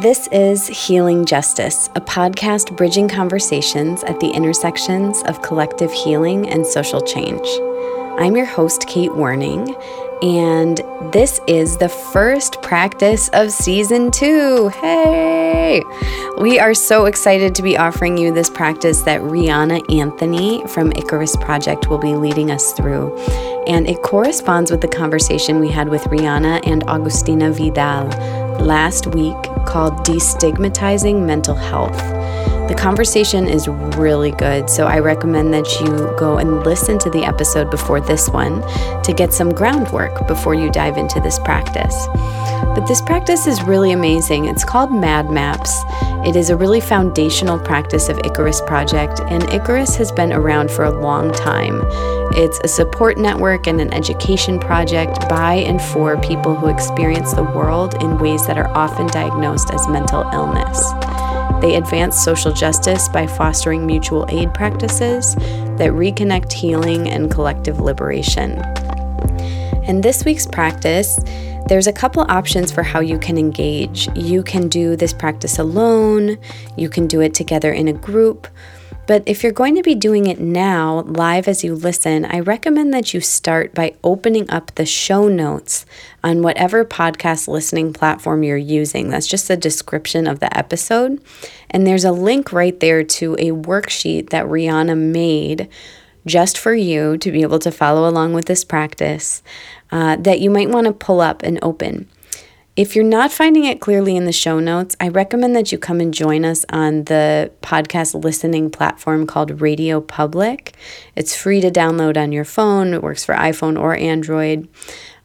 This is Healing Justice, a podcast bridging conversations at the intersections of collective healing and social change. I'm your host, Kate Werning, and this is the first practice of season two. Hey! We are so excited to be offering you this practice that Rihanna Anthony from Icarus Project will be leading us through. And it corresponds with the conversation we had with Rihanna and Agustina Vidal last week called Destigmatizing Mental Health. The conversation is really good, so I recommend that you go and listen to the episode before this one to get some groundwork before you dive into this practice. But this practice is really amazing. It's called Mad Maps. It is a really foundational practice of Icarus Project, and Icarus has been around for a long time. It's a support network and an education project by and for people who experience the world in ways that are often diagnosed as mental illness. They advance social justice by fostering mutual aid practices that reconnect healing and collective liberation. In this week's practice, there's a couple options for how you can engage. You can do this practice alone, you can do it together in a group, but if you're going to be doing it now, live as you listen, I recommend that you start by opening up the show notes on whatever podcast listening platform you're using. That's just the description of the episode. And there's a link right there to a worksheet that Rihanna made just for you to be able to follow along with this practice uh, that you might want to pull up and open. If you're not finding it clearly in the show notes, I recommend that you come and join us on the podcast listening platform called Radio Public. It's free to download on your phone, it works for iPhone or Android.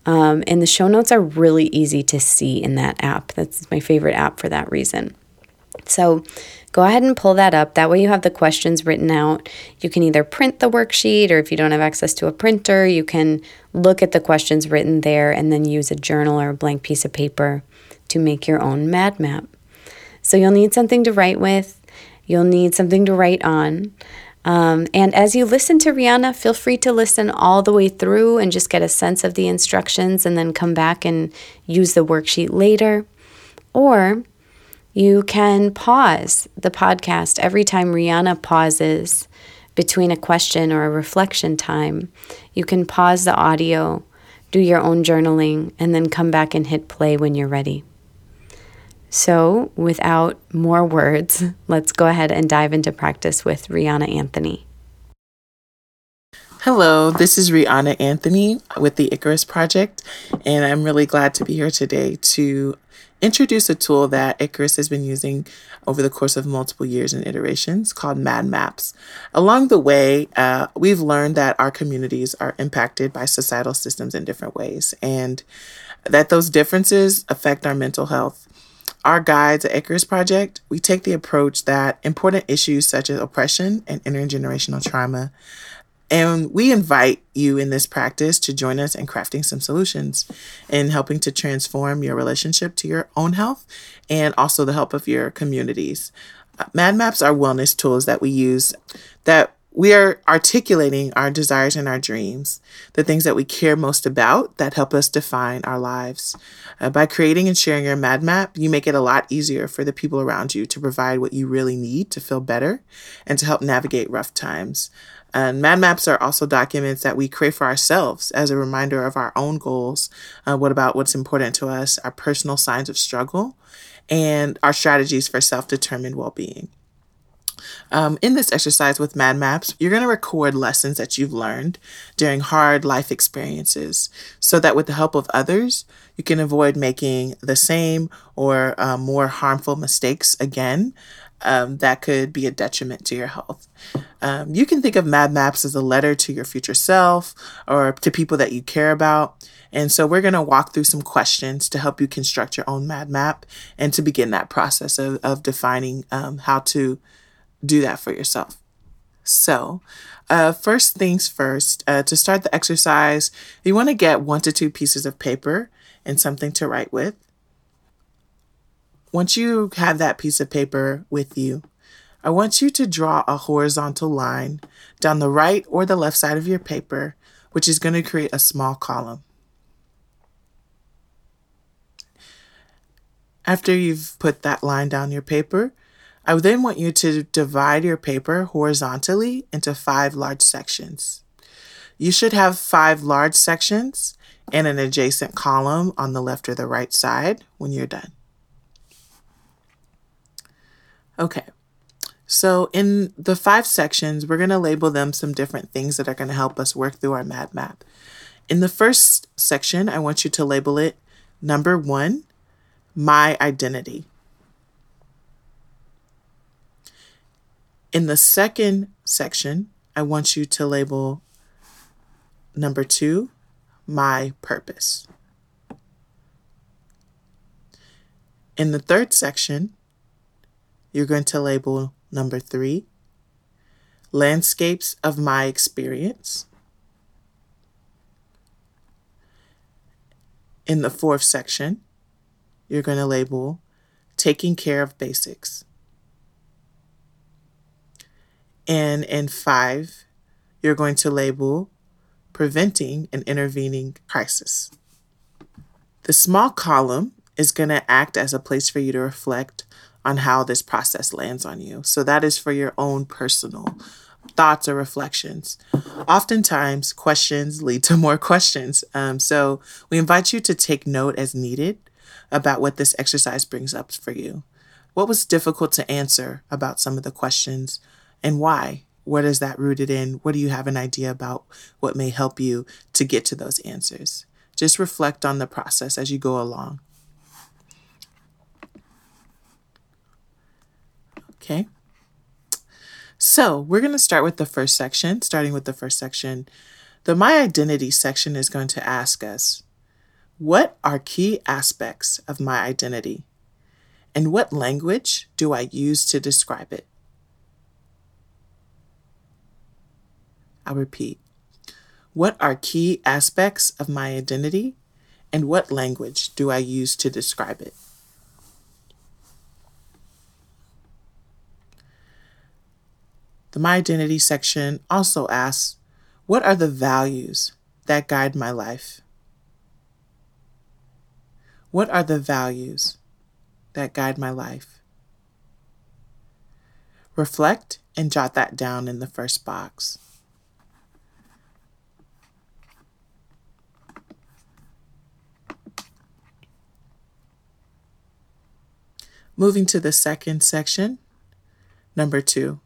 Um, and the show notes are really easy to see in that app. That's my favorite app for that reason. So go ahead and pull that up. That way you have the questions written out. You can either print the worksheet, or if you don't have access to a printer, you can look at the questions written there and then use a journal or a blank piece of paper to make your own MAD map. So you'll need something to write with, you'll need something to write on. Um, and as you listen to Rihanna, feel free to listen all the way through and just get a sense of the instructions and then come back and use the worksheet later. Or you can pause the podcast every time Rihanna pauses between a question or a reflection time. You can pause the audio, do your own journaling, and then come back and hit play when you're ready. So, without more words, let's go ahead and dive into practice with Rihanna Anthony. Hello, this is Rihanna Anthony with the Icarus Project, and I'm really glad to be here today to introduce a tool that Icarus has been using over the course of multiple years and iterations called Mad Maps. Along the way, uh, we've learned that our communities are impacted by societal systems in different ways and that those differences affect our mental health. Our guides at Icarus Project, we take the approach that important issues such as oppression and intergenerational trauma and we invite you in this practice to join us in crafting some solutions and helping to transform your relationship to your own health and also the help of your communities. Uh, Mad Maps are wellness tools that we use that we are articulating our desires and our dreams, the things that we care most about that help us define our lives. Uh, by creating and sharing your Mad Map, you make it a lot easier for the people around you to provide what you really need to feel better and to help navigate rough times. And Mad Maps are also documents that we create for ourselves as a reminder of our own goals. Uh, what about what's important to us, our personal signs of struggle, and our strategies for self determined well being. Um, in this exercise with Mad Maps, you're going to record lessons that you've learned during hard life experiences so that with the help of others, you can avoid making the same or uh, more harmful mistakes again um, that could be a detriment to your health. Um, you can think of Mad Maps as a letter to your future self or to people that you care about. And so we're going to walk through some questions to help you construct your own Mad Map and to begin that process of, of defining um, how to do that for yourself. So, uh, first things first, uh, to start the exercise, you want to get one to two pieces of paper and something to write with. Once you have that piece of paper with you, I want you to draw a horizontal line down the right or the left side of your paper, which is going to create a small column. After you've put that line down your paper, I then want you to divide your paper horizontally into five large sections. You should have five large sections and an adjacent column on the left or the right side when you're done. Okay, so in the five sections, we're going to label them some different things that are going to help us work through our MAD map. In the first section, I want you to label it number one, my identity. In the second section, I want you to label number two, my purpose. In the third section, you're going to label number three, landscapes of my experience. In the fourth section, you're going to label taking care of basics. And in five, you're going to label preventing and intervening crisis. The small column is going to act as a place for you to reflect on how this process lands on you. So that is for your own personal thoughts or reflections. Oftentimes, questions lead to more questions. Um, so we invite you to take note as needed about what this exercise brings up for you. What was difficult to answer about some of the questions and why? What is that rooted in? What do you have an idea about what may help you to get to those answers? Just reflect on the process as you go along. Okay. So we're going to start with the first section, starting with the first section. The My Identity section is going to ask us what are key aspects of my identity? And what language do I use to describe it? I'll repeat. What are key aspects of my identity? And what language do I use to describe it? The My Identity section also asks What are the values that guide my life? What are the values that guide my life? Reflect and jot that down in the first box. Moving to the second section, number two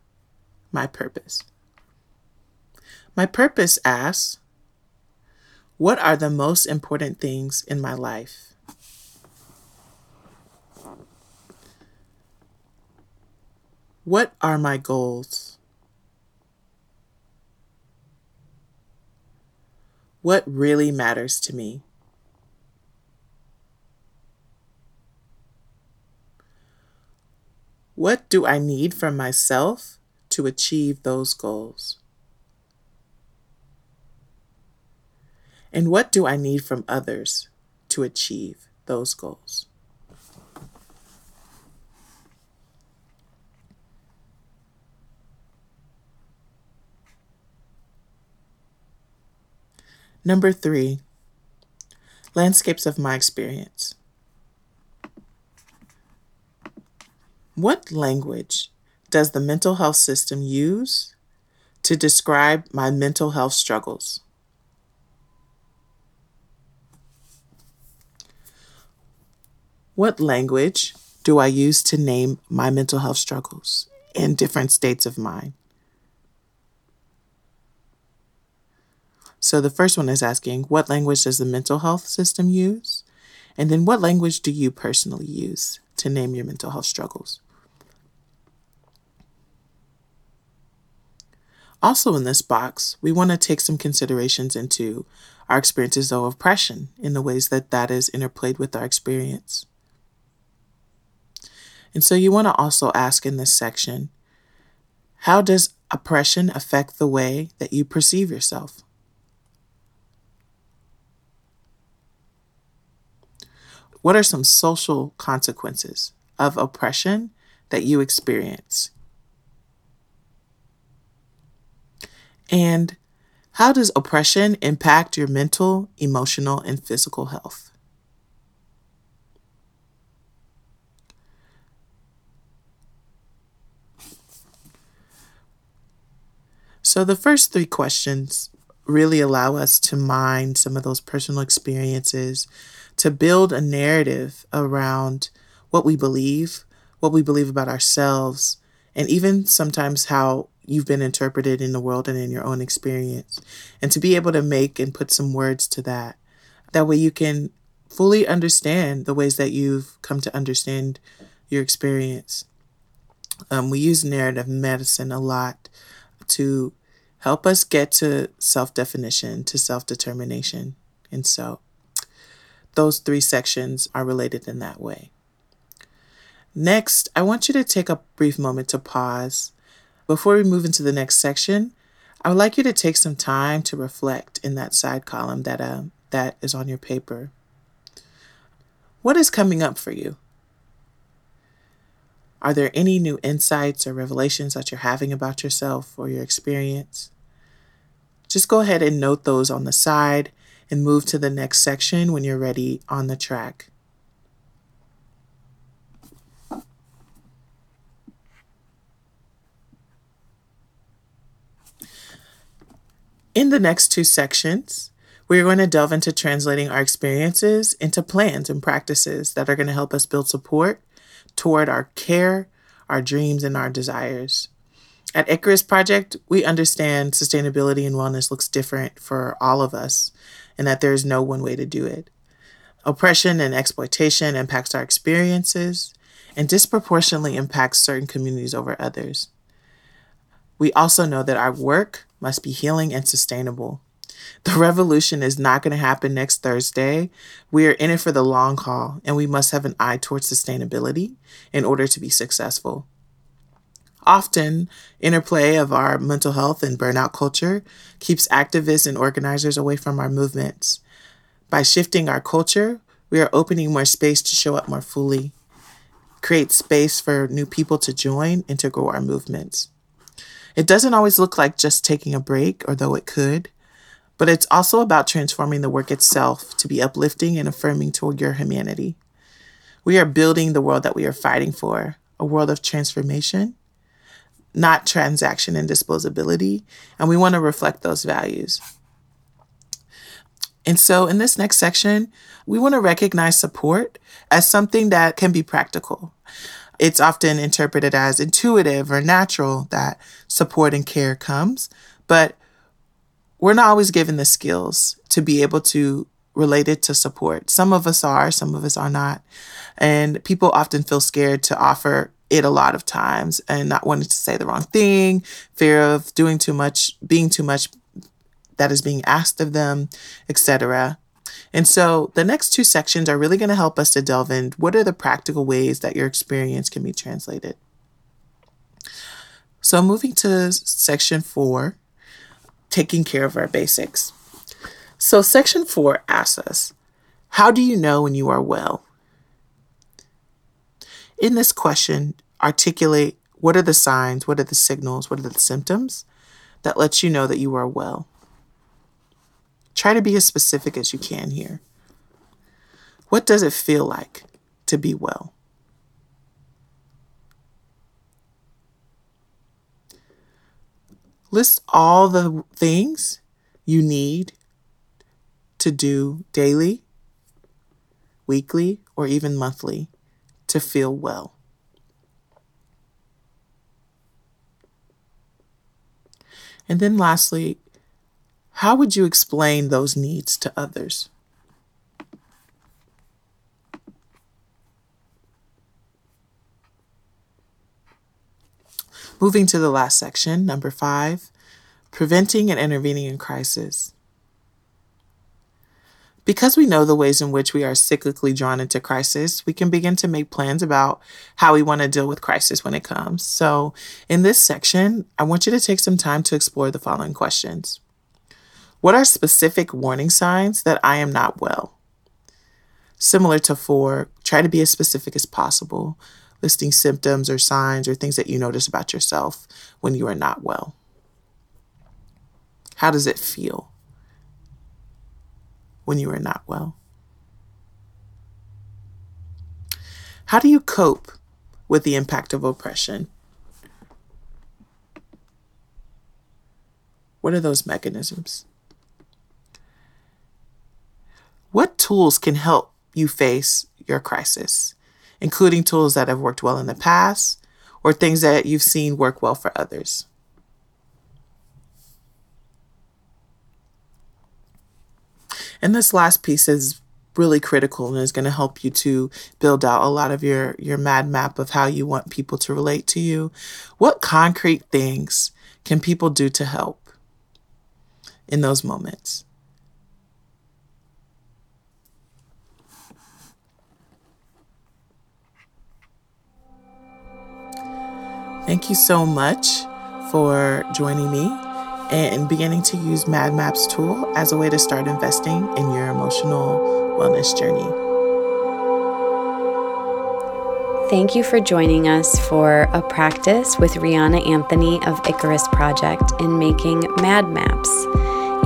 my purpose. My purpose asks, What are the most important things in my life? What are my goals? What really matters to me? What do I need from myself to achieve those goals? And what do I need from others to achieve those goals? Number three, landscapes of my experience. What language does the mental health system use to describe my mental health struggles? What language do I use to name my mental health struggles in different states of mind? So the first one is asking, what language does the mental health system use? And then what language do you personally use to name your mental health struggles? Also, in this box, we want to take some considerations into our experiences of oppression in the ways that that is interplayed with our experience. And so, you want to also ask in this section how does oppression affect the way that you perceive yourself? What are some social consequences of oppression that you experience? And how does oppression impact your mental, emotional, and physical health? So, the first three questions really allow us to mine some of those personal experiences to build a narrative around what we believe, what we believe about ourselves, and even sometimes how you've been interpreted in the world and in your own experience. And to be able to make and put some words to that. That way you can fully understand the ways that you've come to understand your experience. Um, we use narrative medicine a lot to help us get to self definition, to self determination. And so those three sections are related in that way. Next, I want you to take a brief moment to pause. Before we move into the next section, I would like you to take some time to reflect in that side column that, uh, that is on your paper. What is coming up for you? Are there any new insights or revelations that you're having about yourself or your experience? Just go ahead and note those on the side and move to the next section when you're ready on the track. In the next two sections, we're going to delve into translating our experiences into plans and practices that are going to help us build support toward our care, our dreams, and our desires. At Icarus Project, we understand sustainability and wellness looks different for all of us and that there is no one way to do it. Oppression and exploitation impacts our experiences and disproportionately impacts certain communities over others. We also know that our work must be healing and sustainable. The revolution is not going to happen next Thursday. We are in it for the long haul, and we must have an eye towards sustainability in order to be successful. Often, interplay of our mental health and burnout culture keeps activists and organizers away from our movements. By shifting our culture, we are opening more space to show up more fully, create space for new people to join and to grow our movements. It doesn't always look like just taking a break, or though it could, but it's also about transforming the work itself to be uplifting and affirming toward your humanity. We are building the world that we are fighting for, a world of transformation, not transaction and disposability, and we want to reflect those values. And so, in this next section, we want to recognize support as something that can be practical. It's often interpreted as intuitive or natural that support and care comes, but we're not always given the skills to be able to relate it to support. Some of us are, some of us are not. And people often feel scared to offer it a lot of times and not wanting to say the wrong thing, fear of doing too much, being too much that is being asked of them, etc. And so the next two sections are really going to help us to delve in what are the practical ways that your experience can be translated. So moving to section four, taking care of our basics. So section four asks us, how do you know when you are well? In this question, articulate what are the signs, what are the signals, what are the symptoms that lets you know that you are well. Try to be as specific as you can here. What does it feel like to be well? List all the things you need to do daily, weekly, or even monthly to feel well. And then lastly, how would you explain those needs to others? Moving to the last section, number five, preventing and intervening in crisis. Because we know the ways in which we are cyclically drawn into crisis, we can begin to make plans about how we want to deal with crisis when it comes. So, in this section, I want you to take some time to explore the following questions what are specific warning signs that I am not well? Similar to four, try to be as specific as possible, listing symptoms or signs or things that you notice about yourself when you are not well. How does it feel when you are not well? How do you cope with the impact of oppression? What are those mechanisms? What tools can help you face your crisis, including tools that have worked well in the past or things that you've seen work well for others? And this last piece is really critical and is going to help you to build out a lot of your your mad map of how you want people to relate to you. What concrete things can people do to help in those moments? Thank you so much for joining me and beginning to use Mad Maps tool as a way to start investing in your emotional wellness journey. Thank you for joining us for a practice with Rihanna Anthony of Icarus Project in making Mad Maps.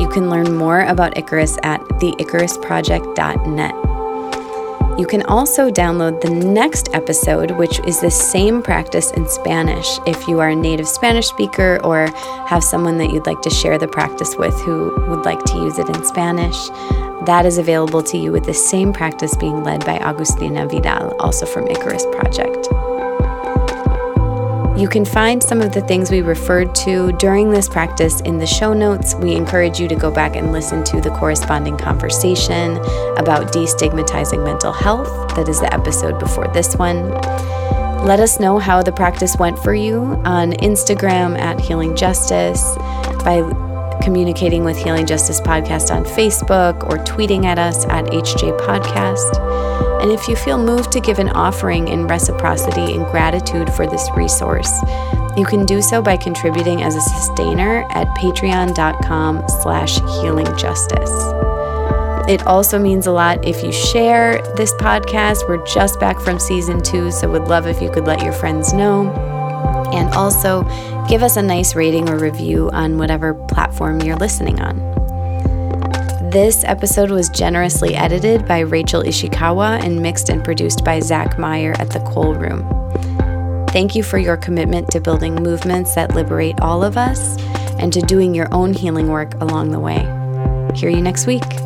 You can learn more about Icarus at theicarusproject.net. You can also download the next episode, which is the same practice in Spanish. If you are a native Spanish speaker or have someone that you'd like to share the practice with who would like to use it in Spanish, that is available to you with the same practice being led by Agustina Vidal, also from Icarus Project. You can find some of the things we referred to during this practice in the show notes. We encourage you to go back and listen to the corresponding conversation about destigmatizing mental health. That is the episode before this one. Let us know how the practice went for you on Instagram at Healing Justice by communicating with Healing Justice Podcast on Facebook or tweeting at us at HJ Podcast. And if you feel moved to give an offering in reciprocity and gratitude for this resource, you can do so by contributing as a sustainer at patreon.com slash healingjustice. It also means a lot if you share this podcast. We're just back from season two, so would love if you could let your friends know. And also give us a nice rating or review on whatever platform you're listening on. This episode was generously edited by Rachel Ishikawa and mixed and produced by Zach Meyer at the Cole Room. Thank you for your commitment to building movements that liberate all of us and to doing your own healing work along the way. Hear you next week.